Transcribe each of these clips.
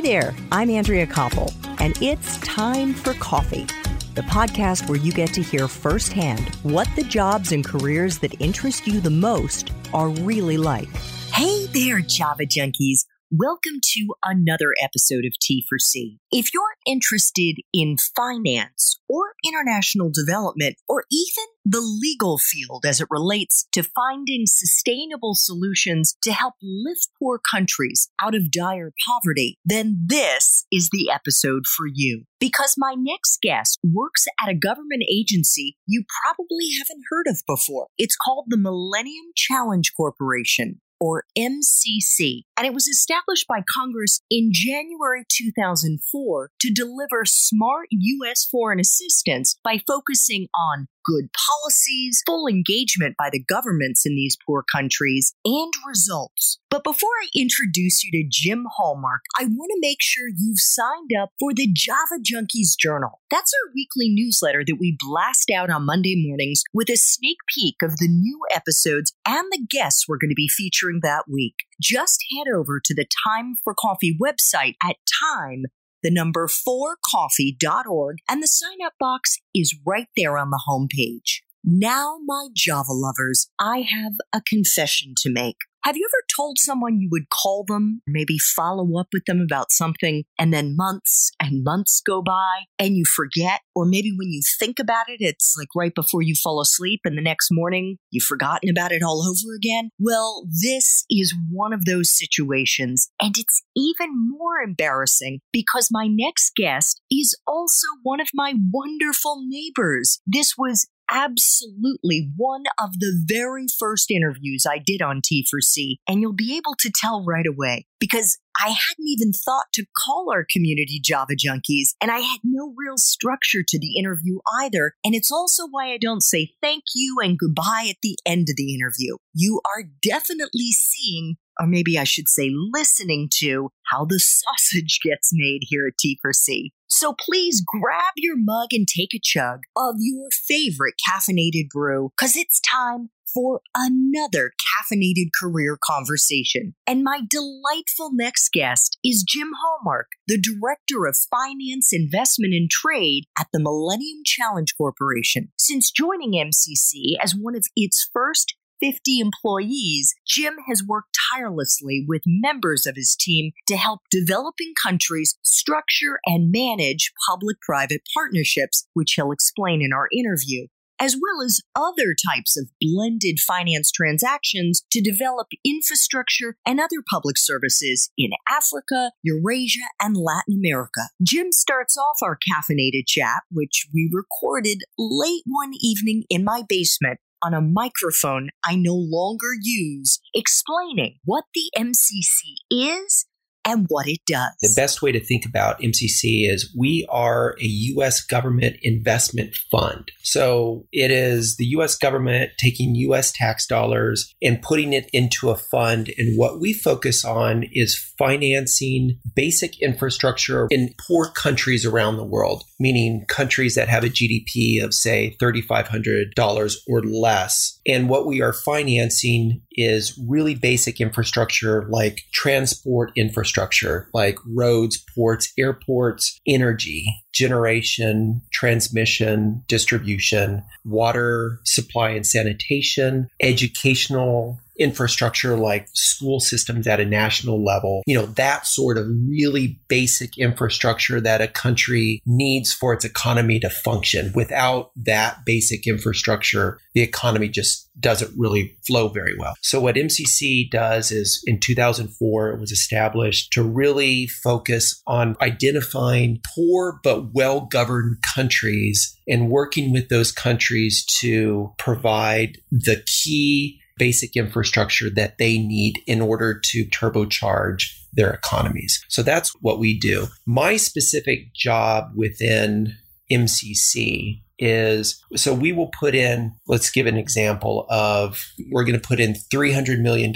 Hi there, I'm Andrea Koppel, and it's time for coffee, the podcast where you get to hear firsthand what the jobs and careers that interest you the most are really like. Hey there, Java junkies. Welcome to another episode of T for C. If you're interested in finance or international development or even the legal field as it relates to finding sustainable solutions to help lift poor countries out of dire poverty, then this is the episode for you. Because my next guest works at a government agency you probably haven't heard of before. It's called the Millennium Challenge Corporation or MCC, and it was established by Congress in January 2004 to deliver smart U.S. foreign assistance by focusing on good policies, full engagement by the governments in these poor countries, and results. But before I introduce you to Jim Hallmark, I want to make sure you've signed up for the Java Junkies Journal. That's our weekly newsletter that we blast out on Monday mornings with a sneak peek of the new episodes and the guests we're going to be featuring that week. Just head over to the Time for Coffee website at time the number 4coffee.org, and the sign up box is right there on the homepage. Now, my Java lovers, I have a confession to make. Have you ever told someone you would call them, maybe follow up with them about something, and then months and months go by and you forget? Or maybe when you think about it, it's like right before you fall asleep and the next morning you've forgotten about it all over again? Well, this is one of those situations, and it's even more embarrassing because my next guest is also one of my wonderful neighbors. This was absolutely one of the very first interviews I did on T4C, and you'll be able to tell right away because I hadn't even thought to call our community Java Junkies, and I had no real structure to the interview either. And it's also why I don't say thank you and goodbye at the end of the interview. You are definitely seeing or maybe I should say listening to how the sausage gets made here at T4C. So please grab your mug and take a chug of your favorite caffeinated brew because it's time for another caffeinated career conversation. And my delightful next guest is Jim Hallmark, the Director of Finance, Investment, and Trade at the Millennium Challenge Corporation. Since joining MCC as one of its first 50 employees, Jim has worked tirelessly with members of his team to help developing countries structure and manage public private partnerships, which he'll explain in our interview as well as other types of blended finance transactions to develop infrastructure and other public services in Africa, Eurasia, and Latin America. Jim starts off our caffeinated chat, which we recorded late one evening in my basement on a microphone I no longer use, explaining what the MCC is and what it does. The best way to think about MCC is we are a U.S. government investment fund. So it is the U.S. government taking U.S. tax dollars and putting it into a fund. And what we focus on is financing basic infrastructure in poor countries around the world, meaning countries that have a GDP of, say, $3,500 or less. And what we are financing is really basic infrastructure like transport infrastructure, like roads, ports, airports, energy, generation, transmission, distribution, water supply and sanitation, educational infrastructure like school systems at a national level, you know, that sort of really basic infrastructure that a country needs for its economy to function. Without that basic infrastructure, the economy just doesn't really flow very well. So what MCC does is in 2004 it was established to really focus on identifying poor but well-governed countries and working with those countries to provide the key basic infrastructure that they need in order to turbocharge their economies. So that's what we do. My specific job within MCC is so we will put in, let's give an example of we're going to put in $300 million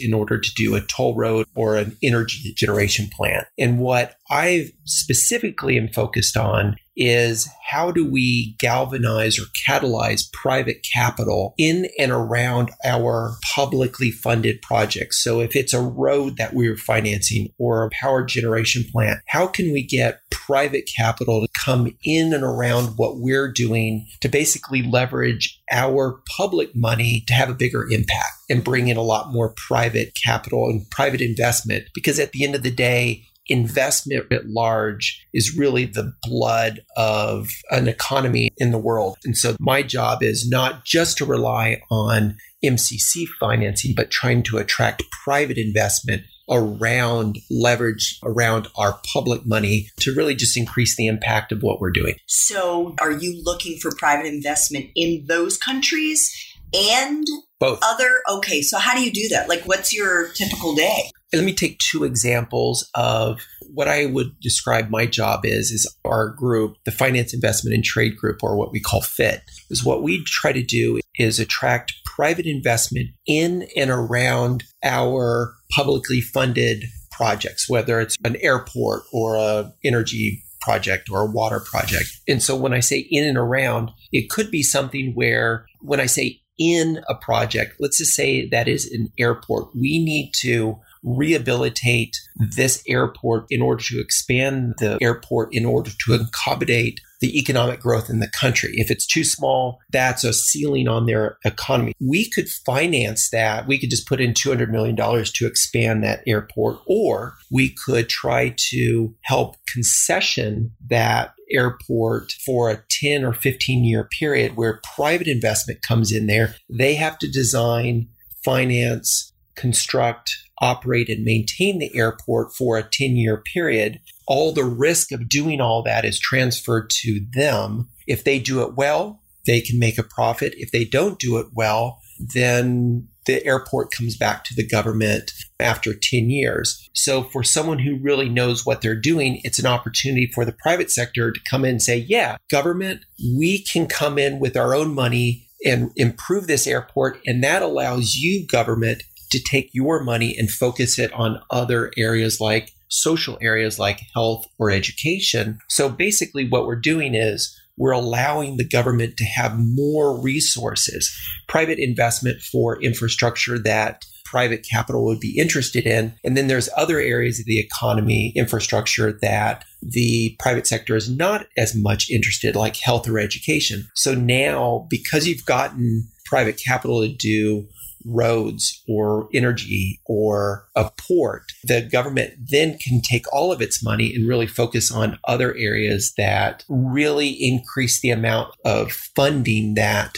in order to do a toll road or an energy generation plant. And what I specifically am focused on is how do we galvanize or catalyze private capital in and around our publicly funded projects? So if it's a road that we're financing or a power generation plant, how can we get private capital to come in and around what we're doing to basically leverage our public money to have a bigger impact and bring in a lot more private capital and private investment? Because at the end of the day, investment at large is really the blood of an economy in the world. And so my job is not just to rely on MCC financing, but trying to attract private investment around leverage around our public money to really just increase the impact of what we're doing. So, are you looking for private investment in those countries and both other okay so how do you do that like what's your typical day let me take two examples of what I would describe my job is is our group, the Finance Investment and Trade Group, or what we call FIT, is what we try to do is attract private investment in and around our publicly funded projects, whether it's an airport or a energy project or a water project. And so when I say in and around, it could be something where when I say in a project, let's just say that is an airport, we need to rehabilitate this airport in order to expand the airport in order to accommodate the economic growth in the country. If it's too small, that's a ceiling on their economy. We could finance that. We could just put in $200 million to expand that airport, or we could try to help concession that airport for a 10 or 15 year period where private investment comes in there. They have to design, finance, construct, operate and maintain the airport for a 10 year period, all the risk of doing all that is transferred to them. If they do it well, they can make a profit. If they don't do it well, then the airport comes back to the government after 10 years. So, for someone who really knows what they're doing, it's an opportunity for the private sector to come in and say, Yeah, government, we can come in with our own money and improve this airport. And that allows you, government, to take your money and focus it on other areas like social areas like health or education. So basically, what we're doing is we're allowing the government to have more resources, private investment for infrastructure that private capital would be interested in. And then there's other areas of the economy, infrastructure that the private sector is not as much interested, like health or education. So now, because you've gotten private capital to do roads or energy or a port, the government then can take all of its money and really focus on other areas that really increase the amount of funding that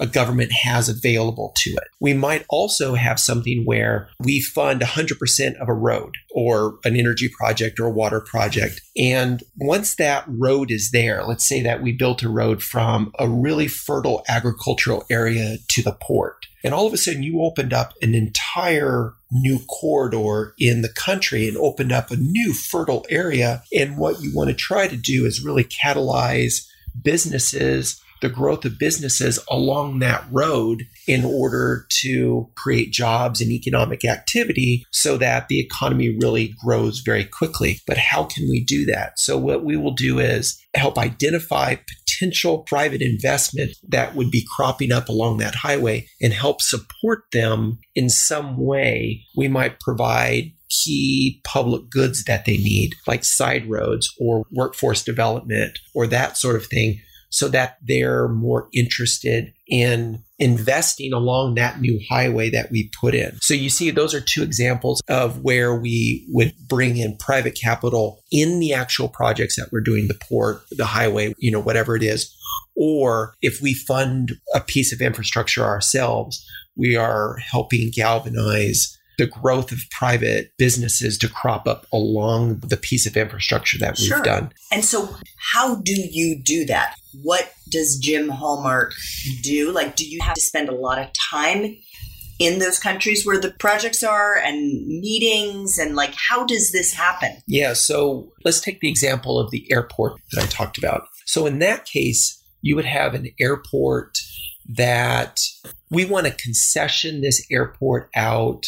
a government has available to it. We might also have something where we fund 100% of a road or an energy project or a water project. And once that road is there, let's say that we built a road from a really fertile agricultural area to the port. And all of a sudden, you opened up an entire new corridor in the country and opened up a new fertile area. And what you want to try to do is really catalyze businesses the growth of businesses along that road in order to create jobs and economic activity so that the economy really grows very quickly. But how can we do that? So, what we will do is help identify potential private investment that would be cropping up along that highway and help support them in some way. We might provide key public goods that they need, like side roads or workforce development or that sort of thing so that they're more interested in investing along that new highway that we put in. So you see, those are two examples of where we would bring in private capital in the actual projects that we're doing, the port, the highway, you know, whatever it is. Or if we fund a piece of infrastructure ourselves, we are helping galvanize the growth of private businesses to crop up along the piece of infrastructure that we've sure. done. And so, how do you do that? What does Jim Hallmark do? Like, do you have to spend a lot of time in those countries where the projects are and meetings and like how does this happen? Yeah, so let's take the example of the airport that I talked about. So in that case, you would have an airport that we want to concession this airport out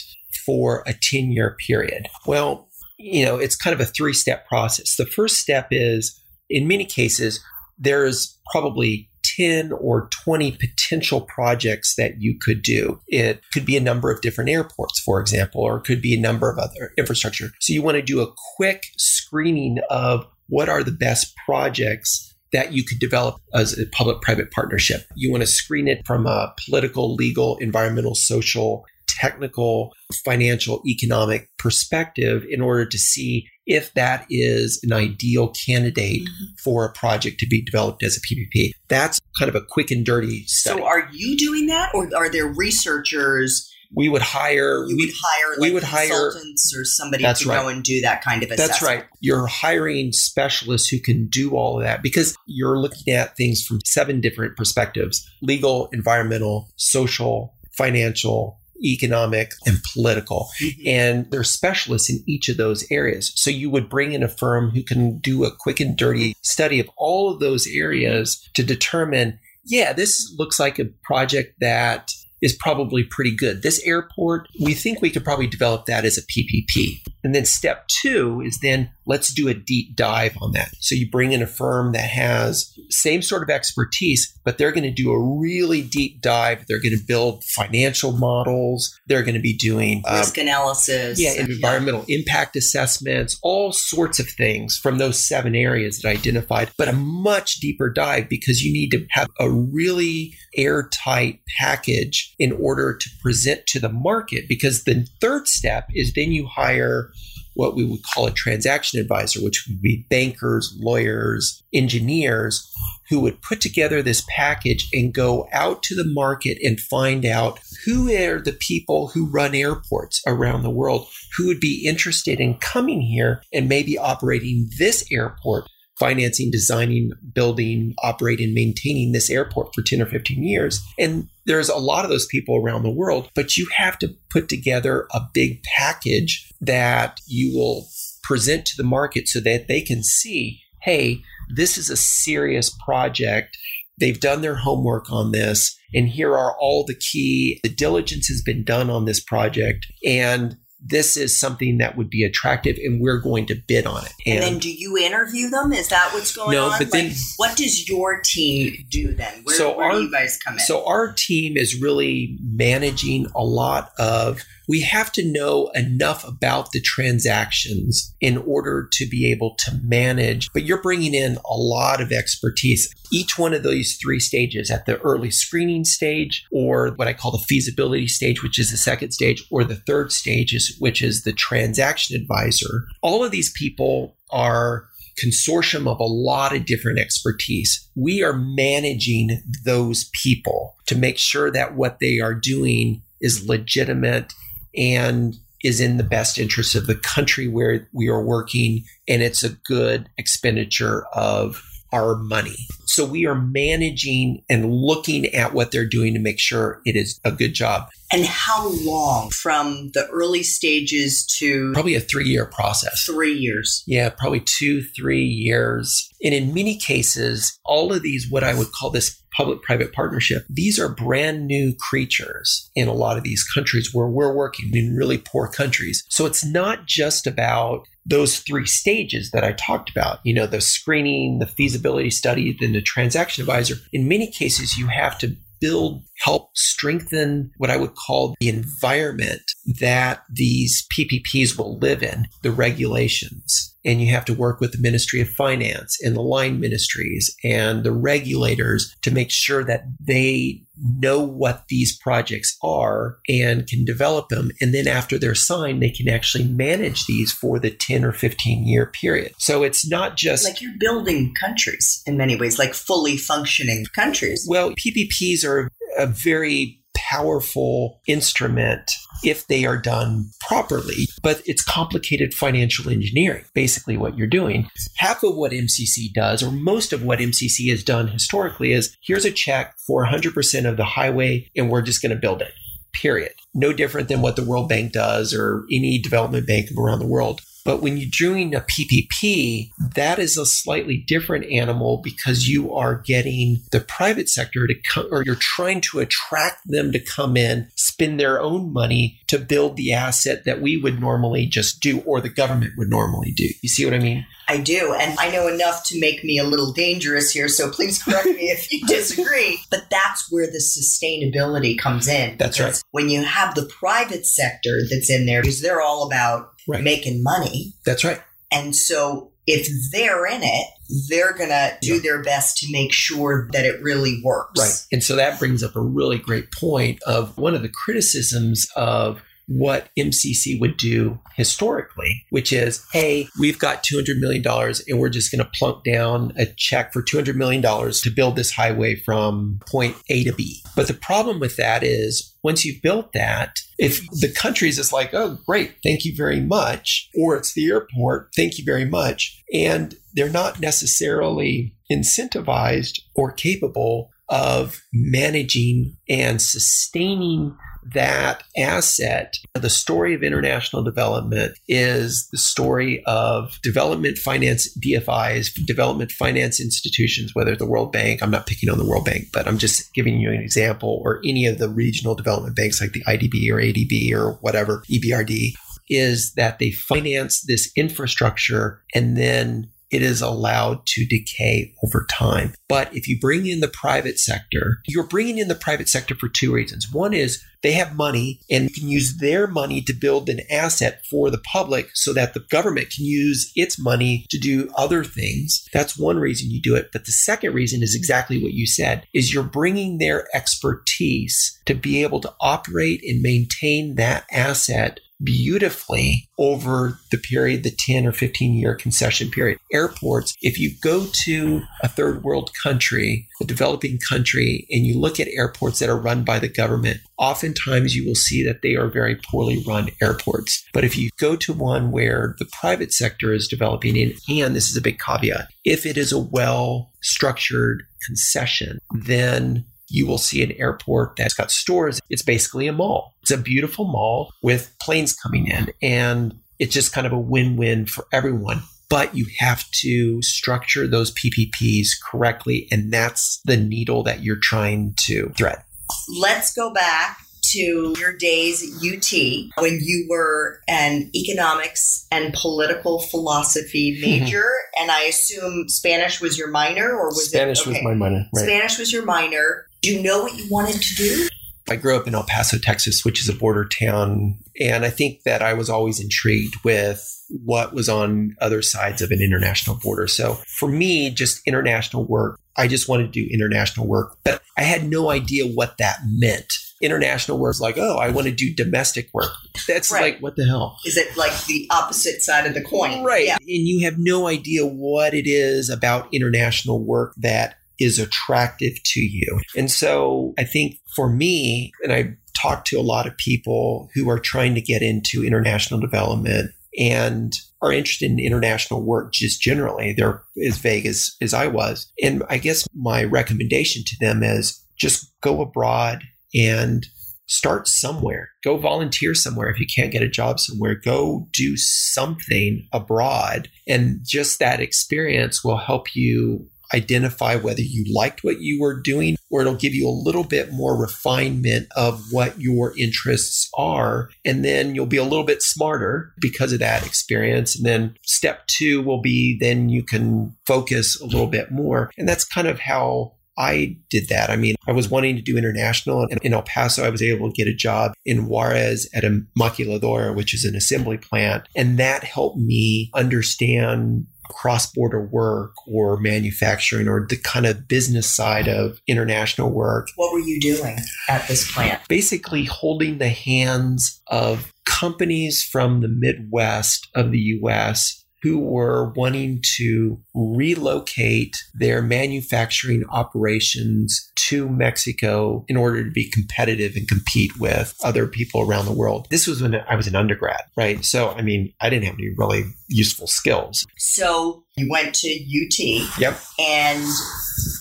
for a 10 year period. Well, you know, it's kind of a three step process. The first step is, in many cases, there's probably 10 or 20 potential projects that you could do. It could be a number of different airports, for example, or it could be a number of other infrastructure. So you want to do a quick screening of what are the best projects that you could develop as a public private partnership. You want to screen it from a political, legal, environmental, social, technical, financial, economic perspective in order to see if that is an ideal candidate mm-hmm. for a project to be developed as a PPP. That's kind of a quick and dirty study. So, are you doing that, or are there researchers? We would hire. You we would hire. Like we would consultants hire, or somebody to right. go and do that kind of assessment. That's right. You're hiring specialists who can do all of that because you're looking at things from seven different perspectives: legal, environmental, social, financial, economic, and political. Mm-hmm. And they're specialists in each of those areas. So you would bring in a firm who can do a quick and dirty study of all of those areas to determine, yeah, this looks like a project that is probably pretty good. This airport, we think we could probably develop that as a PPP. And then step two is then let's do a deep dive on that. So you bring in a firm that has same sort of expertise, but they're going to do a really deep dive. They're going to build financial models. They're going to be doing um, risk analysis. Yeah, environmental yeah. impact assessments, all sorts of things from those seven areas that I identified, but a much deeper dive because you need to have a really airtight package in order to present to the market. Because the third step is then you hire what we would call a transaction advisor, which would be bankers, lawyers, engineers who would put together this package and go out to the market and find out who are the people who run airports around the world who would be interested in coming here and maybe operating this airport financing, designing, building, operating, maintaining this airport for 10 or 15 years. And there's a lot of those people around the world, but you have to put together a big package that you will present to the market so that they can see, hey, this is a serious project. They've done their homework on this, and here are all the key, the diligence has been done on this project. And this is something that would be attractive and we're going to bid on it. And, and then do you interview them? Is that what's going on? no, on? But then, what does your team do then? Where, so where our, do you guys come in? So our team is really managing a lot of we have to know enough about the transactions in order to be able to manage, but you're bringing in a lot of expertise. Each one of those three stages at the early screening stage, or what I call the feasibility stage, which is the second stage, or the third stage, is, which is the transaction advisor. All of these people are consortium of a lot of different expertise. We are managing those people to make sure that what they are doing is legitimate and is in the best interest of the country where we are working and it's a good expenditure of our money. So we are managing and looking at what they're doing to make sure it is a good job. And how long from the early stages to probably a three year process? Three years. Yeah, probably two, three years. And in many cases, all of these, what I would call this public private partnership, these are brand new creatures in a lot of these countries where we're working in really poor countries. So it's not just about those three stages that I talked about, you know, the screening, the feasibility study, then the transaction advisor. In many cases, you have to build, help strengthen what I would call the environment that these PPPs will live in, the regulations. And you have to work with the Ministry of Finance and the line ministries and the regulators to make sure that they know what these projects are and can develop them. And then after they're signed, they can actually manage these for the 10 or 15 year period. So it's not just like you're building countries in many ways, like fully functioning countries. Well, PPPs are a very powerful instrument if they are done properly. But it's complicated financial engineering, basically, what you're doing. Half of what MCC does, or most of what MCC has done historically, is here's a check for 100% of the highway, and we're just going to build it period. No different than what the World Bank does or any development bank around the world. But when you're doing a PPP, that is a slightly different animal because you are getting the private sector to come, or you're trying to attract them to come in, spend their own money to build the asset that we would normally just do or the government would normally do. You see what I mean? I do. And I know enough to make me a little dangerous here. So please correct me if you disagree. But that's where the sustainability comes in. That's right. When you have the private sector that's in there, because they're all about Right. making money. That's right. And so if they're in it, they're going to do Yeah. their best to make sure that it really works. Right. And so that brings up a really great point of one of the criticisms of what MCC would do historically, which is, hey, we've got $200 million and we're just going to plunk down a check for $200 million to build this highway from point A to B. But the problem with that is once you've built that, if the country's just like, oh, great, thank you very much, or it's the airport, thank you very much, and they're not necessarily incentivized or capable of managing and sustaining that asset. The story of international development is the story of development finance DFIs, development finance institutions, whether the World Bank, I'm not picking on the World Bank, but I'm just giving you an example, or any of the regional development banks like the IDB or ADB or whatever, EBRD, is that they finance this infrastructure and then it is allowed to decay over time. But if you bring in the private sector, you're bringing in the private sector for two reasons. One is they have money and can use their money to build an asset for the public so that the government can use its money to do other things. That's one reason you do it. But the second reason is exactly what you said is you're bringing their expertise to be able to operate and maintain that asset beautifully over the period, the 10 or 15 year concession period. Airports, if you go to a third world country, a developing country, and you look at airports that are run by the government, oftentimes you will see that they are very poorly run airports. But if you go to one where the private sector is developing in, and this is a big caveat, if it is a well structured concession, then you will see an airport that's got stores. It's basically a mall. It's a beautiful mall with planes coming in, and it's just kind of a win win for everyone. But you have to structure those PPPs correctly, and that's the needle that you're trying to thread. Let's go back to your days at UT when you were an economics and political philosophy major, and I assume Spanish was your minor, or was Spanish it was my minor, right? Spanish was your minor. Do you know what you wanted to do? I grew up in El Paso, Texas, which is a border town. And I think that I was always intrigued with what was on other sides of an international border. So for me, just international work, I just wanted to do international work, but I had no idea what that meant. International work is like, oh, I want to do domestic work. That's Right. like, what the hell? Is it like the opposite side of the coin? Right. Yeah. And you have no idea what it is about international work that is attractive to you. And so I think for me, and I talked to a lot of people who are trying to get into international development and are interested in international work just generally. They're as vague as, as I was. And I guess my recommendation to them is just go abroad and start somewhere. Go volunteer somewhere if you can't get a job somewhere. Go do something abroad. And just that experience will help you identify whether you liked what you were doing or it'll give you a little bit more refinement of what your interests are. And then you'll be a little bit smarter because of that experience. And then step two will be then you can focus a little bit more. And that's kind of how I did that. I mean, I was wanting to do international and in El Paso, I was able to get a job in Juarez at a maquiladora, which is an assembly plant. And that helped me understand cross border work or manufacturing or the kind of business side of international work. What were you doing at this plant? Basically, holding the hands of companies from the Midwest of the US who were wanting to relocate their manufacturing operations to Mexico in order to be competitive and compete with other people around the world. This was when I was an undergrad, right? So, I mean, I didn't have any really useful skills. So you went to UT, Yep. and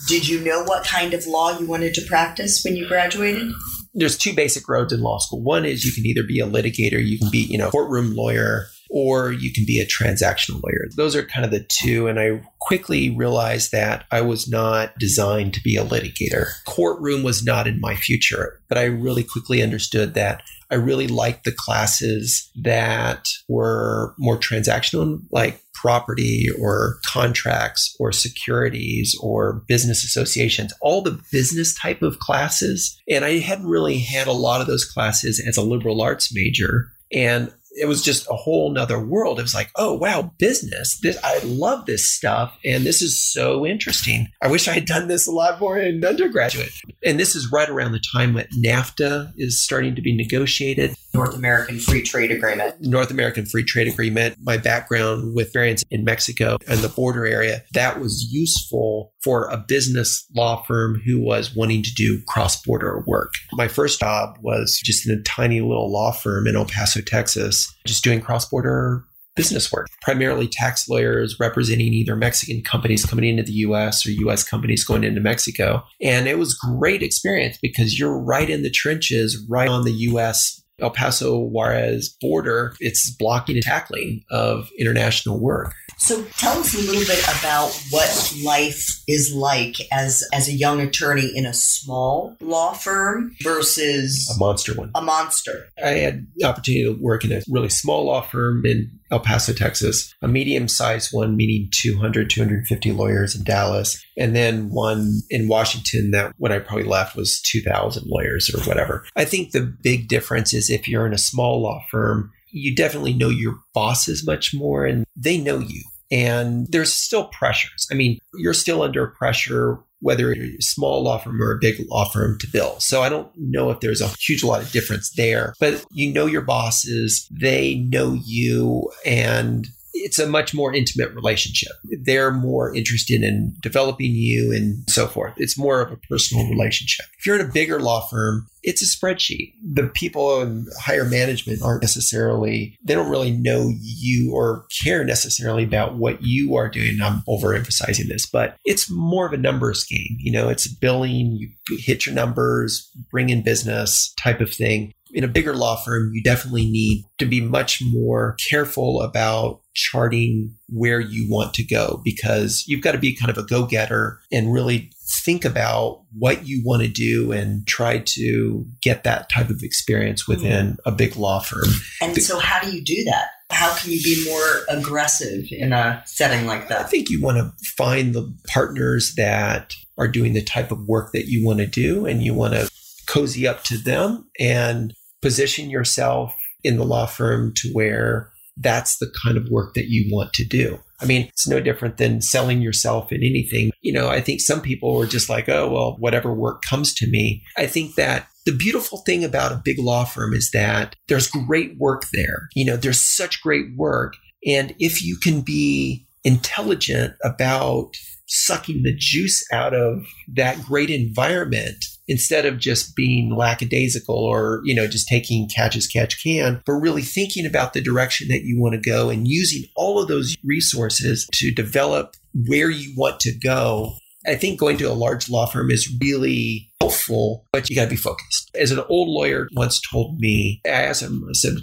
did you know what kind of law you wanted to practice when you graduated? there's two basic roads in law school. One is you can either be a litigator, you can be, you know, courtroom lawyer, or you can be a transactional lawyer. Those are kind of the two. And I quickly realized that I was not designed to be a litigator. Courtroom was not in my future, but I really quickly understood that I really liked the classes that were more transactional, like property or contracts or securities or business associations, all the business type of classes. And I hadn't really had a lot of those classes as a liberal arts major. And it was just a whole nother world. It was like, oh wow, business. This I love this stuff, and this is so interesting. I wish I had done this a lot more in undergraduate. And this is right around the time that NAFTA is starting to be negotiated. North American Free Trade Agreement. North American Free Trade Agreement. My background with variants in Mexico and the border area, that was useful for a business law firm who was wanting to do cross border work. My first job was just in a tiny little law firm in El Paso, Texas, just doing cross border business work, primarily tax lawyers representing either Mexican companies coming into the US or US companies going into Mexico. And it was great experience because you're right in the trenches, right on the US El Paso Juarez border, it's blocking and tackling of international work. So tell us a little bit about what life is like as as a young attorney in a small law firm versus a monster one. A monster. I had the opportunity to work in a really small law firm in El Paso, Texas, a medium sized one, meaning 200, 250 lawyers in Dallas, and then one in Washington that when I probably left was 2,000 lawyers or whatever. I think the big difference is if you're in a small law firm, you definitely know your bosses much more and they know you. And there's still pressures. I mean, you're still under pressure whether you're a small law firm or a big law firm to bill. So I don't know if there's a huge lot of difference there, but you know your bosses, they know you, and it's a much more intimate relationship. They're more interested in developing you and so forth. It's more of a personal relationship. If you're in a bigger law firm, it's a spreadsheet. The people in higher management aren't necessarily, they don't really know you or care necessarily about what you are doing. I'm overemphasizing this, but it's more of a numbers game. You know, it's billing, you hit your numbers, bring in business type of thing in a bigger law firm, you definitely need to be much more careful about charting where you want to go because you've got to be kind of a go getter and really think about what you want to do and try to get that type of experience within mm. a big law firm. And so, how do you do that? How can you be more aggressive in a setting like that? I think you want to find the partners that are doing the type of work that you want to do and you want to cozy up to them and position yourself in the law firm to where that's the kind of work that you want to do. I mean, it's no different than selling yourself in anything. You know, I think some people are just like, oh, well, whatever work comes to me. I think that the beautiful thing about a big law firm is that there's great work there. You know, there's such great work. And if you can be intelligent about sucking the juice out of that great environment, instead of just being lackadaisical or, you know, just taking catch as catch can, but really thinking about the direction that you want to go and using all of those resources to develop where you want to go I think going to a large law firm is really helpful, but you got to be focused. As an old lawyer once told me, I asked him, I said,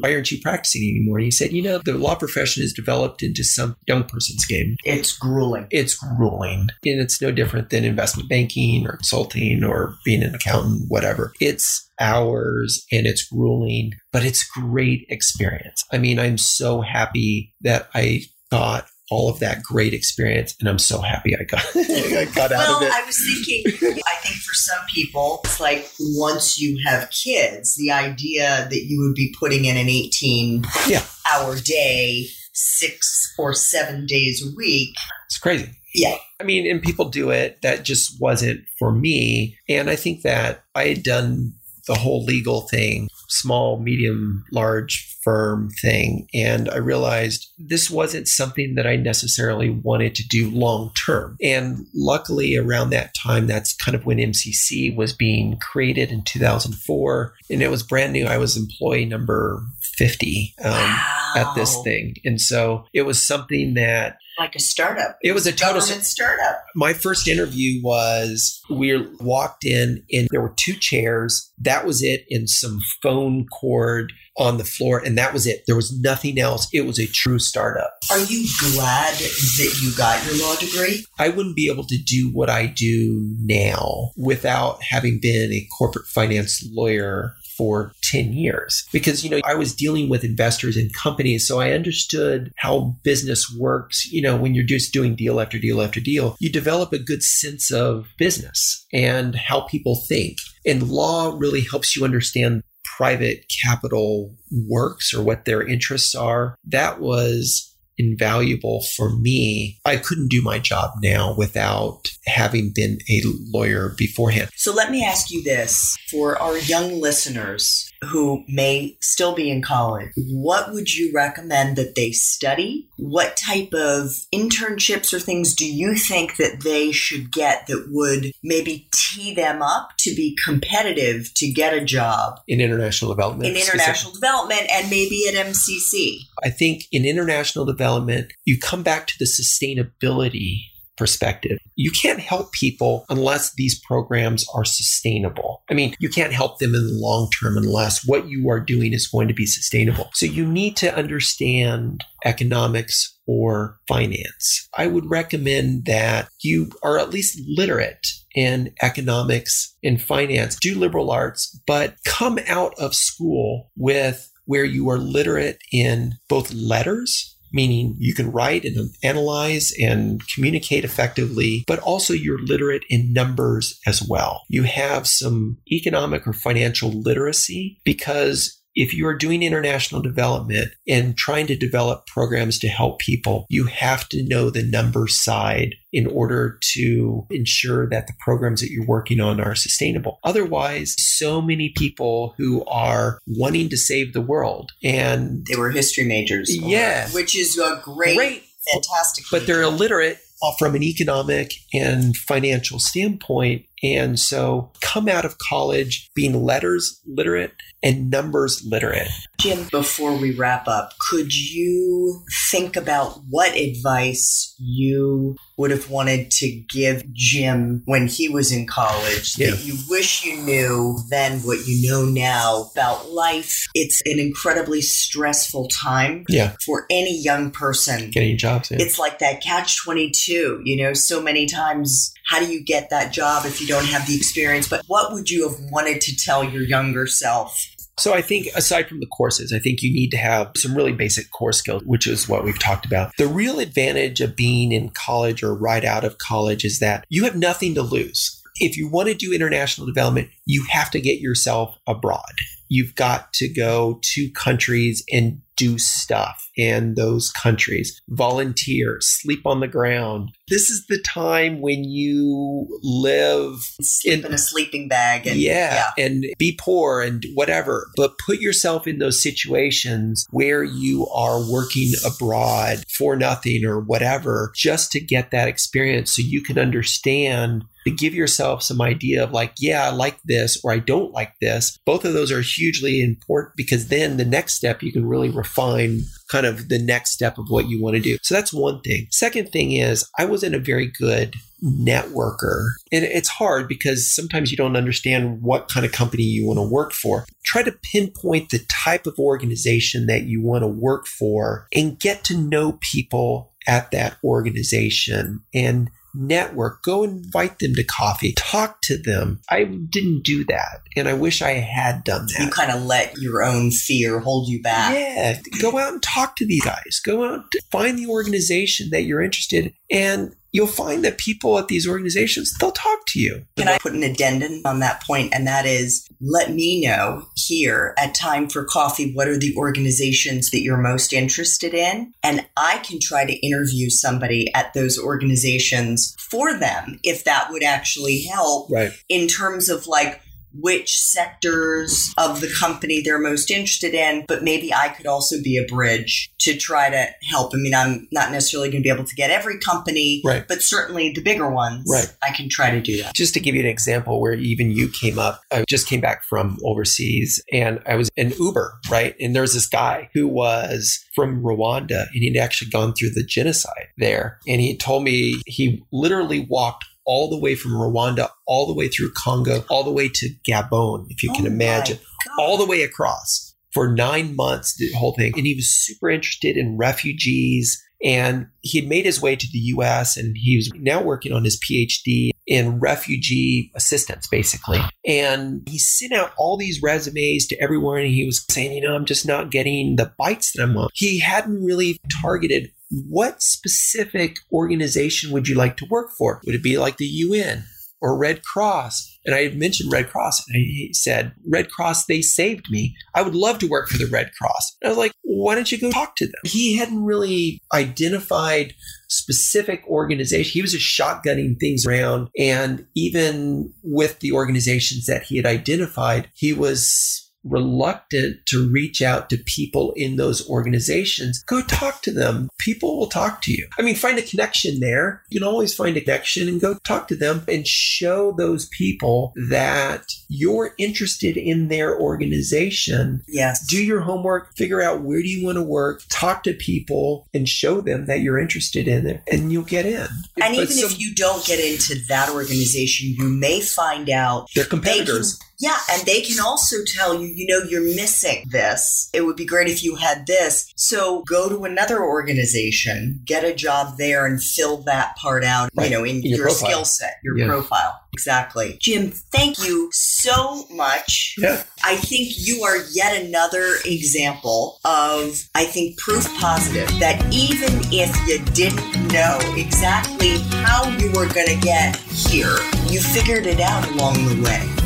why aren't you practicing anymore? And he said, you know, the law profession is developed into some young person's game. It's grueling. It's grueling. And it's no different than investment banking or consulting or being an accountant, whatever. It's hours and it's grueling, but it's great experience. I mean, I'm so happy that I got all of that great experience. And I'm so happy I got, I got well, out of it. I was thinking, I think for some people, it's like once you have kids, the idea that you would be putting in an 18 yeah. hour day, six or seven days a week. It's crazy. Yeah. I mean, and people do it. That just wasn't for me. And I think that I had done the whole legal thing, small, medium, large firm thing. And I realized this wasn't something that I necessarily wanted to do long term. And luckily, around that time, that's kind of when MCC was being created in 2004. And it was brand new. I was employee number 50. Um, wow. at this thing. And so it was something that like a startup. It was a total startup. My first interview was we walked in and there were two chairs. That was it, and some phone cord on the floor, and that was it. There was nothing else. It was a true startup. Are you glad that you got your law degree? I wouldn't be able to do what I do now without having been a corporate finance lawyer for 10 years. Because you know I was dealing with investors and companies so I understood how business works. You know when you're just doing deal after deal after deal you develop a good sense of business and how people think. And law really helps you understand private capital works or what their interests are. That was invaluable for me. I couldn't do my job now without having been a lawyer beforehand. So let me ask you this for our young listeners who may still be in college, what would you recommend that they study? What type of internships or things do you think that they should get that would maybe tee them up to be competitive to get a job in international development? In international development and maybe at MCC. I think in international development, you come back to the sustainability perspective. You can't help people unless these programs are sustainable. I mean, you can't help them in the long term unless what you are doing is going to be sustainable. So you need to understand economics or finance. I would recommend that you are at least literate in economics and finance, do liberal arts, but come out of school with where you are literate in both letters meaning you can write and analyze and communicate effectively, but also you're literate in numbers as well. You have some economic or financial literacy because if you are doing international development and trying to develop programs to help people, you have to know the numbers side in order to ensure that the programs that you're working on are sustainable. Otherwise, so many people who are wanting to save the world and they were history majors. Yeah. Which is a great, great fantastic. But they're illiterate uh, from an economic and financial standpoint. And so come out of college being letters literate and numbers literate. Jim, before we wrap up, could you think about what advice you would have wanted to give Jim when he was in college yeah. that you wish you knew then what you know now about life? It's an incredibly stressful time yeah. for any young person. Getting jobs. Yeah. It's like that catch 22, you know, so many times how do you get that job if you don't have the experience? But what would you have wanted to tell your younger self? So I think aside from the courses, I think you need to have some really basic core skills, which is what we've talked about. The real advantage of being in college or right out of college is that you have nothing to lose. If you want to do international development, you have to get yourself abroad. You've got to go to countries and do stuff in those countries. Volunteer, sleep on the ground. This is the time when you live sleep in, in a sleeping bag and yeah, yeah, and be poor and whatever. But put yourself in those situations where you are working abroad for nothing or whatever just to get that experience so you can understand to give yourself some idea of like, yeah, I like this or I don't like this. Both of those are hugely important because then the next step you can really refine kind of the next step of what you want to do. So that's one thing. Second thing is I wasn't a very good networker. And it's hard because sometimes you don't understand what kind of company you want to work for. Try to pinpoint the type of organization that you want to work for and get to know people at that organization and network, go invite them to coffee, talk to them. I didn't do that. And I wish I had done that. You kind of let your own fear hold you back. Yeah. Go out and talk to these guys. Go out, find the organization that you're interested in, and you'll find that people at these organizations, they'll talk to you. Can I put an addendum on that point? And that is let me know here at Time for Coffee what are the organizations that you're most interested in. And I can try to interview somebody at those organizations for them if that would actually help right. in terms of like, which sectors of the company they're most interested in, but maybe I could also be a bridge to try to help. I mean, I'm not necessarily going to be able to get every company, Right. but certainly the bigger ones, Right. I can try to do that. Just to give you an example where even you came up, I just came back from overseas and I was in Uber, right? And there was this guy who was from Rwanda and he'd actually gone through the genocide there. And he told me he literally walked all the way from Rwanda, all the way through Congo, all the way to Gabon, if you can Oh imagine, all the way across for nine months, the whole thing. And he was super interested in refugees. And he had made his way to the US and he was now working on his PhD in refugee assistance, basically. And he sent out all these resumes to everyone and he was saying, you know, I'm just not getting the bites that I'm want. He hadn't really targeted what specific organization would you like to work for? Would it be like the UN or Red Cross? And I had mentioned Red Cross, and he said, Red Cross, they saved me. I would love to work for the Red Cross. And I was like, why don't you go talk to them? He hadn't really identified specific organization. He was just shotgunning things around. And even with the organizations that he had identified, he was reluctant to reach out to people in those organizations. Go talk to them. People will talk to you. I mean, find a connection there. You can always find a connection and go talk to them and show those people that you're interested in their organization Yes. do your homework, figure out where do you want to work, talk to people, and show them that you're interested in it, and you'll get in. and But even some- if you don't get into that organization, you may find out they're they competitors. can, yeah, and they can also tell you, you know, you're missing this. It would be great if you had this. So go to another organization, get a job there, and fill that part out. Right. You know, in, your your, skill set, your Yeah. profile. Exactly. Jim, thank you so much. yeah, I think you are yet another example of, I think, proof positive that even if you didn't know exactly how you were going to get here, you figured it out along the way.